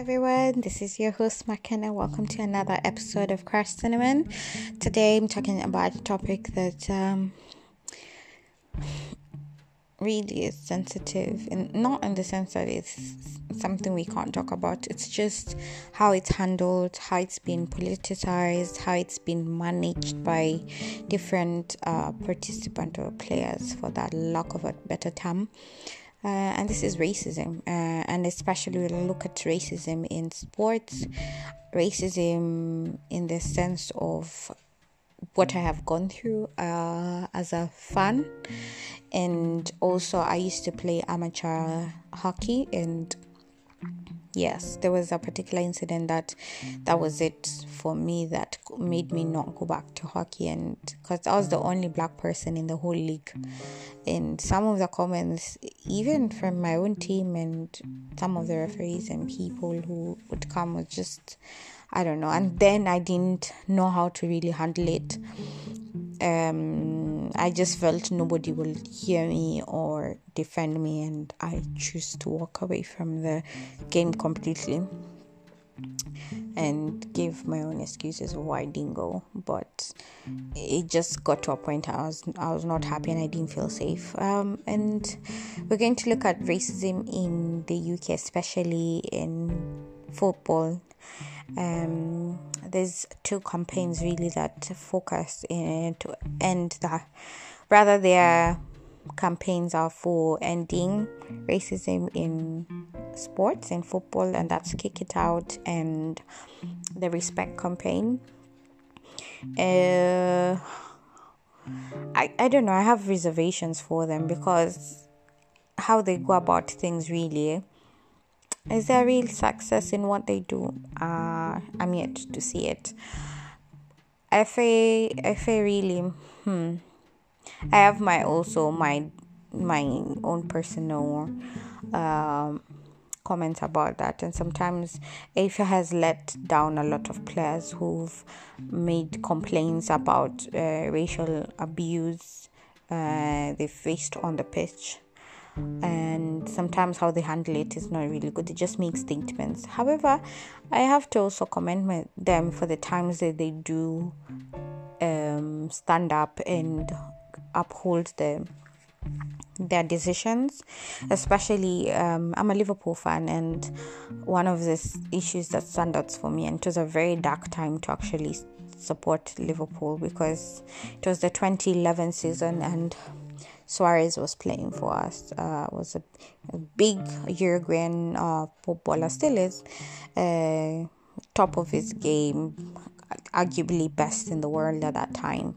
everyone, this is your host McKenna. Welcome to another episode of Crash Cinnamon. Today I'm talking about a topic that um, really is sensitive, and not in the sense that it's something we can't talk about, it's just how it's handled, how it's been politicized, how it's been managed by different uh, participants or players, for that lack of a better term. Uh, and this is racism, uh, and especially we look at racism in sports, racism in the sense of what I have gone through uh, as a fan, and also I used to play amateur hockey, and yes there was a particular incident that that was it for me that made me not go back to hockey and because i was the only black person in the whole league. And some of the comments even from my own team and some of the referees and people who would come was just i don't know. And then i didn't know how to really handle it um, I just felt nobody will hear me or defend me, and I choose to walk away from the game completely and give my own excuses why I didn't go. But it just got to a point I was I was not happy and I didn't feel safe. Um, and we're going to look at racism in the UK, especially in football. Um, there's two campaigns really that focus in to end that. rather their campaigns are for ending racism in sports in football and that's kick it out and the respect campaign uh, I, I don't know i have reservations for them because how they go about things really is there real success in what they do? Uh, I'm yet to see it. FA, FA really, hmm. I have my also my my own personal um, comments about that, and sometimes FA has let down a lot of players who've made complaints about uh, racial abuse uh, they faced on the pitch and sometimes how they handle it is not really good. They just make statements. However, I have to also commend them for the times that they do um, stand up and uphold the their decisions especially um, i'm a liverpool fan and one of the issues that stand out for me and it was a very dark time to actually support liverpool because it was the 2011 season and Suarez was playing for us. Uh, was a, a big Uruguayan uh, footballer, still is uh, top of his game, arguably best in the world at that time.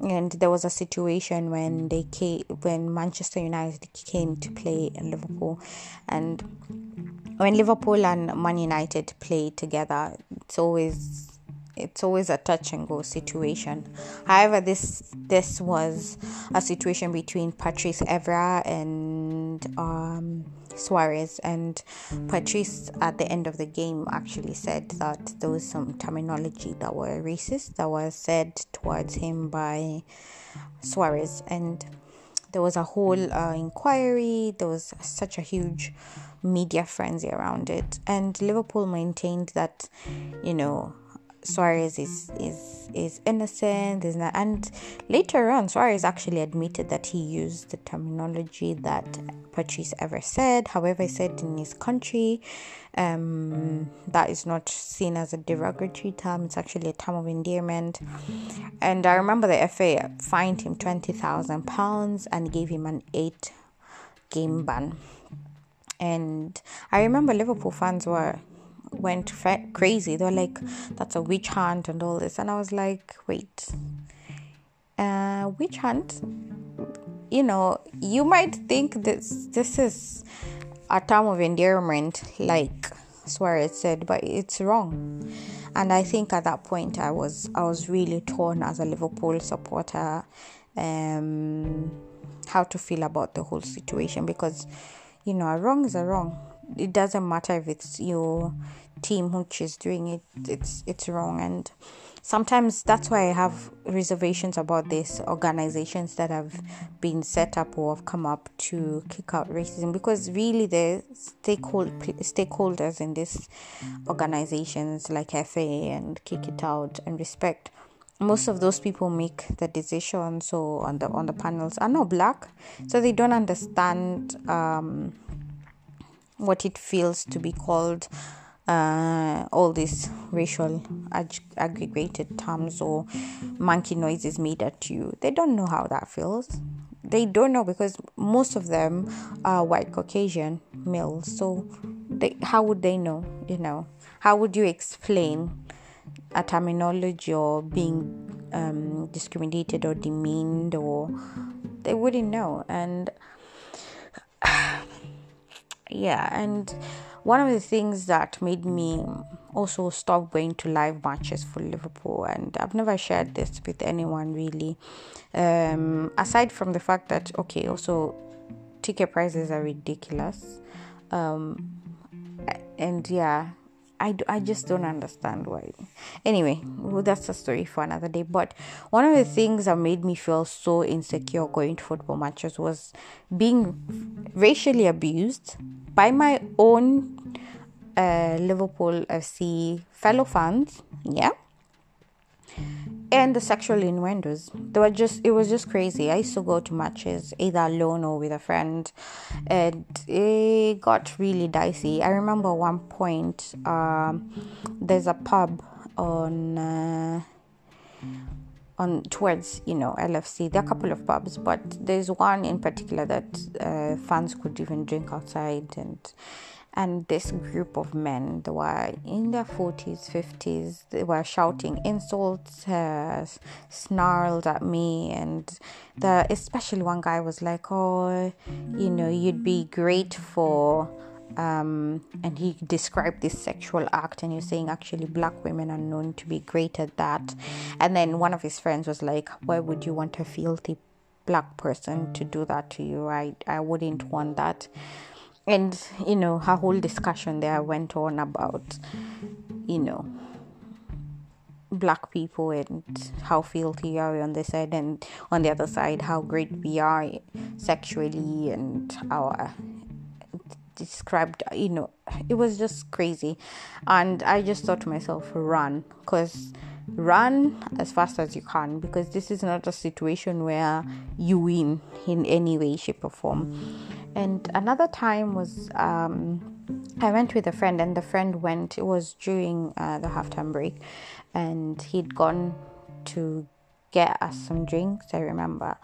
And there was a situation when they came, when Manchester United came to play in Liverpool, and when Liverpool and Man United play together, it's always it's always a touch and go situation. However, this this was a situation between Patrice Evra and um, Suarez, and Patrice at the end of the game actually said that there was some terminology that were racist that was said towards him by Suarez, and there was a whole uh, inquiry. There was such a huge media frenzy around it, and Liverpool maintained that you know Suarez is is is innocent, is not, and later on, Suarez actually admitted that he used the terminology that Patrice Evra said. However, he said in his country, um, that is not seen as a derogatory term. It's actually a term of endearment. And I remember the FA fined him twenty thousand pounds and gave him an eight game ban. And I remember Liverpool fans were went crazy. They were like, "That's a witch hunt" and all this, and I was like, "Wait, uh, witch hunt? You know, you might think this this is a term of endearment, like Suarez said, but it's wrong." And I think at that point, I was I was really torn as a Liverpool supporter, um, how to feel about the whole situation because, you know, a wrong is a wrong it doesn't matter if it's your team which is doing it it's it's wrong. And sometimes that's why I have reservations about these organizations that have been set up or have come up to kick out racism. Because really the stakehold stakeholders in these organizations like FA and Kick It Out and Respect most of those people make the decisions so on the on the panels are not black. So they don't understand um, what it feels to be called uh, all these racial ag- aggregated terms or monkey noises made at you. They don't know how that feels. They don't know because most of them are white Caucasian males. So, they, how would they know? You know, how would you explain a terminology or being um, discriminated or demeaned or they wouldn't know and yeah and one of the things that made me also stop going to live matches for Liverpool, and I've never shared this with anyone really, um, aside from the fact that, okay, also ticket prices are ridiculous. Um, and yeah, I, I just don't understand why. Anyway, well, that's a story for another day. But one of the things that made me feel so insecure going to football matches was being racially abused by my own uh, Liverpool FC fellow fans. Yeah and the sexual innuendos. They were just it was just crazy. I used to go to matches either alone or with a friend, and it got really dicey. I remember one point um, there's a pub on. Uh, on towards you know LFC. There are a couple of pubs, but there's one in particular that uh, fans could even drink outside, and and this group of men they were in their 40s 50s they were shouting insults uh, snarled at me. And the especially one guy was like oh you know you'd be great for um, and he described this sexual act and he's saying actually black women are known to be great at that. And then one of his friends was like why would you want a filthy black person to do that to you? I i wouldn't want that and you know her whole discussion there went on about you know black people and how filthy are we on this side and on the other side how great we are sexually and our described you know it was just crazy. And i just thought to myself run because run as fast as you can because this is not a situation where you win in any way shape or form and another time was um, I went with a friend, and the friend went. It was during uh, the halftime break, and he'd gone to get us some drinks. I remember,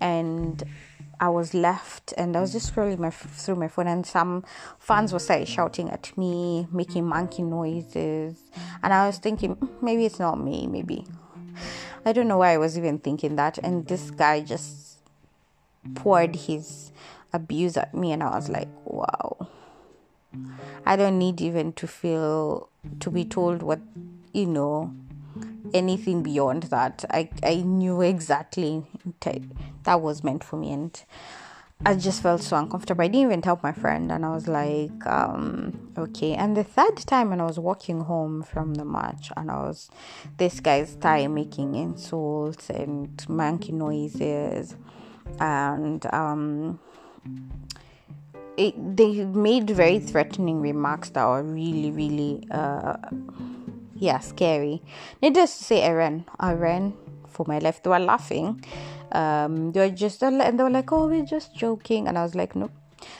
and I was left, and I was just scrolling my, through my phone, and some fans were started shouting at me, making monkey noises, and I was thinking mm, maybe it's not me, maybe I don't know why I was even thinking that, and this guy just poured his abuse at me and I was like, wow. I don't need even to feel to be told what you know anything beyond that. I I knew exactly that was meant for me and I just felt so uncomfortable. I didn't even tell my friend, and I was like, um, okay. And the third time, when I was walking home from the match, and I was, this guy's started making insults and monkey noises, and um, it, they made very threatening remarks that were really, really, uh, yeah, scary. Needless to say, I ran. I ran for my life. They were laughing. Um, they were just, and they were like, "Oh, we're just joking," and I was like, "Nope."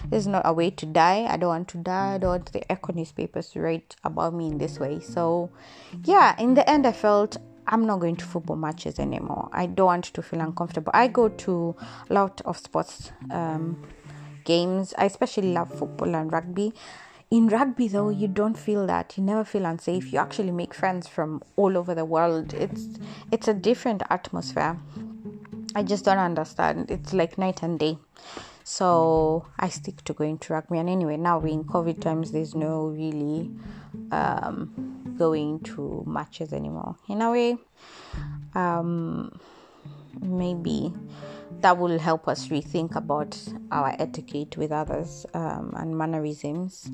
This is not a way to die. I don't want to die. I don't want the Echo newspapers to write about me in this way. So, yeah, in the end, I felt I'm not going to football matches anymore. I don't want to feel uncomfortable. I go to a lot of sports um, games. I especially love football and rugby. In rugby, though, you don't feel that. You never feel unsafe. You actually make friends from all over the world. It's it's a different atmosphere. I just don't understand. It's like night and day. So I stick to going to rugby. And anyway, now we're in COVID times. There's no really um, going to matches anymore. In a way, um, maybe that will help us rethink about our etiquette with others um, and mannerisms.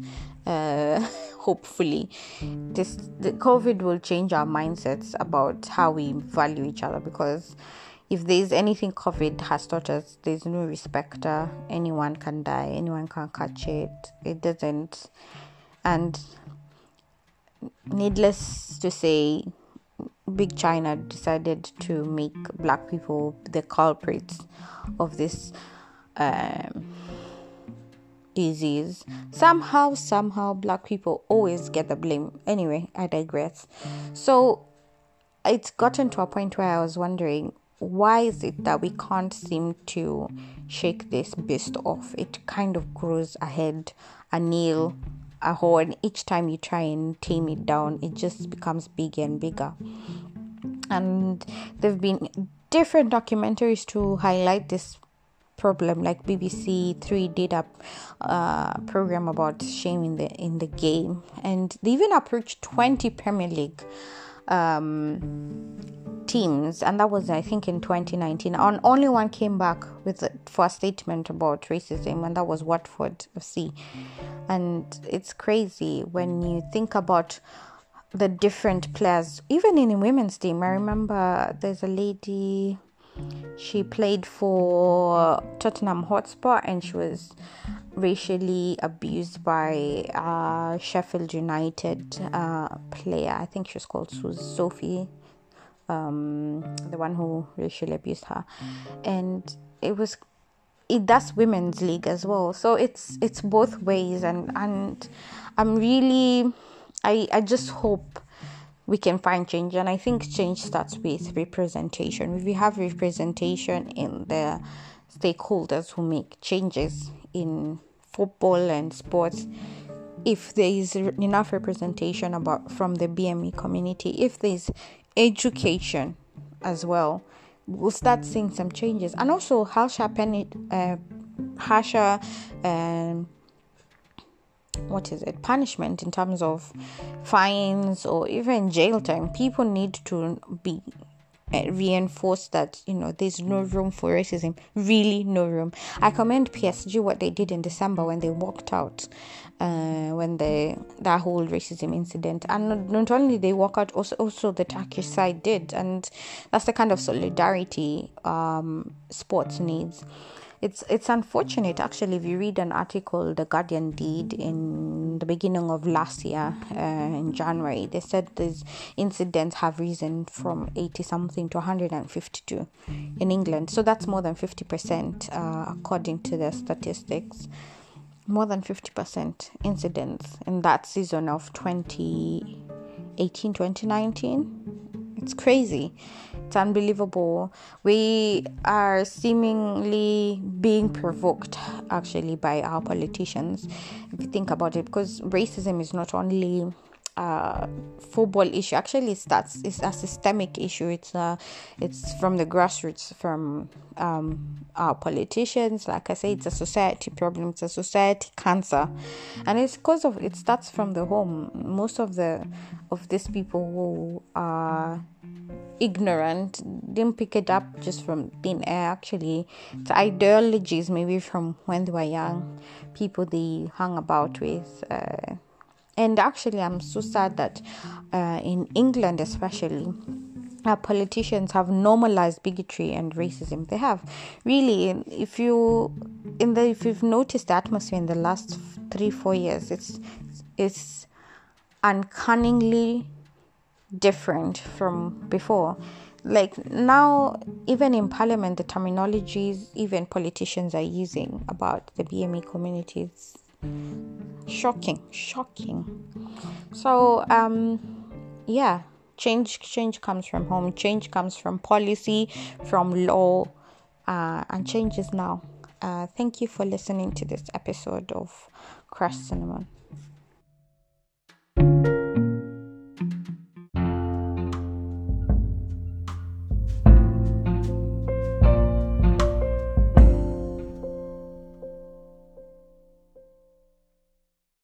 Uh, hopefully, this the COVID will change our mindsets about how we value each other because if there's anything COVID has taught us, there's no respecter. Anyone can die, anyone can catch it. It doesn't, and needless to say, Big China decided to make black people the culprits of this um, disease. Somehow, somehow, black people always get the blame. Anyway, I digress. So it's gotten to a point where I was wondering why is it that we can't seem to shake this beast off? It kind of grows ahead, a nail, a horn. Each time you try and tame it down, it just becomes bigger and bigger. And there have been different documentaries to highlight this problem like bbc 3 did a uh, program about shame in the in the game and they even approached 20 premier league um, teams and that was i think in 2019 and only one came back with for a statement about racism and that was watford fc and it's crazy when you think about the different players even in a women's team. I remember there's a lady she played for tottenham hotspur and she was racially abused by a sheffield united uh, player. I think she was called sophie um, the one who racially abused her. And it was it does women's league as well. So it's it's both ways and and i'm really I, I just hope we can find change. And i think change starts with representation. If we have representation in the stakeholders who make changes in football and sports. If there is enough representation about from the bme community if there is education as well we'll start seeing some changes. And also harsher penny uh, harsher um, what is it? Punishment in terms of fines or even jail time. People need to be uh, reinforced that you know there's no room for racism. Really no room. I commend psg what they did in december when they walked out uh, when the that whole racism incident. And not, not only they walk out also also the turkish side did. And that's the kind of solidarity um, sports needs it's it's unfortunate actually if you read an article the guardian did in the beginning of last year uh, in january they said these incidents have risen from 80 something to 152 in england. So that's more than 50% uh, according to the statistics. More than 50% incidents in that season of 2018 2019 it's crazy it's unbelievable. We are seemingly being provoked actually by our politicians. If you think about it, because racism is not only uh, football issue. Actually, it starts. It's a systemic issue. It's uh, it's from the grassroots, from um, our politicians. Like I say, it's a society problem. It's a society cancer, and it's because of it starts from the home. Most of the of these people who are ignorant didn't pick it up just from thin air actually it's ideologies maybe from when they were young people they hung about with uh, and actually i'm so sad that uh, in england especially our politicians have normalized bigotry and racism. They have. Really if you in the if you've noticed the atmosphere in the last three four years it's it's uncannily different from before. Like now even in parliament the terminologies even politicians are using about the bme communities shocking shocking. So um yeah change change comes from home. Change comes from policy from law uh, and changes now. Uh, thank you for listening to this episode of crush cinnamon